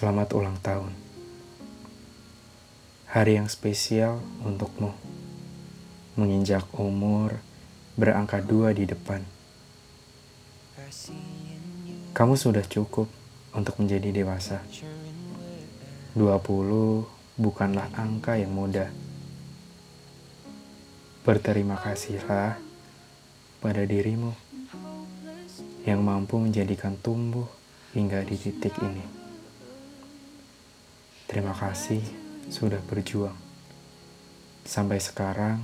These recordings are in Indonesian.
Selamat ulang tahun. Hari yang spesial untukmu. Menginjak umur berangka dua di depan. Kamu sudah cukup untuk menjadi dewasa. 20 bukanlah angka yang mudah. Berterima kasihlah pada dirimu yang mampu menjadikan tumbuh hingga di titik ini. Terima kasih sudah berjuang sampai sekarang,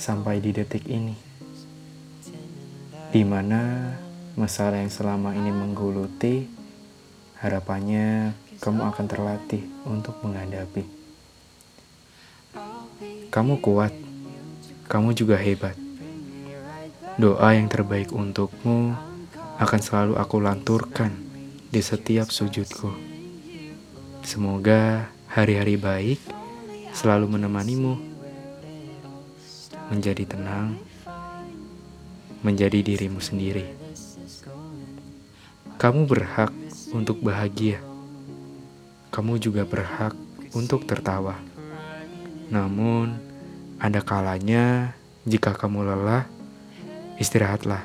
sampai di detik ini, di mana masalah yang selama ini mengguluti, harapannya kamu akan terlatih untuk menghadapi. Kamu kuat, kamu juga hebat Doa yang terbaik untukmu akan selalu aku lanturkan di setiap sujudku. Semoga hari-hari baik selalu menemanimu. Menjadi tenang, menjadi dirimu sendiri. Kamu berhak untuk bahagia. Kamu juga berhak untuk tertawa. Namun, ada kalanya jika kamu lelah, Istirahatlah.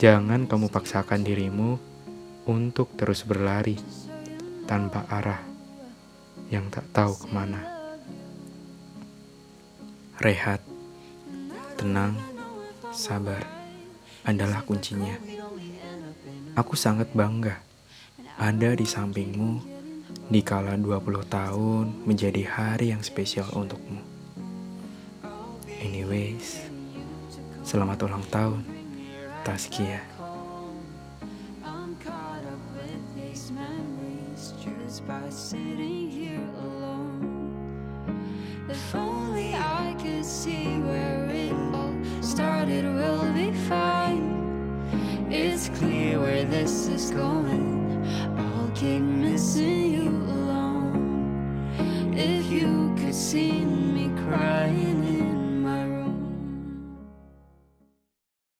Jangan kamu paksakan dirimu untuk terus berlari tanpa arah yang tak tahu ke mana. Rehat, tenang, sabar adalah kuncinya. Aku sangat bangga ada di sampingmu di kala 20 tahun menjadi hari yang spesial untukmu. Anyways, Selamat ulang tahun, Taskia. If only I could see where it all started, we'll be fine. It's clear where this is going. I'll keep missing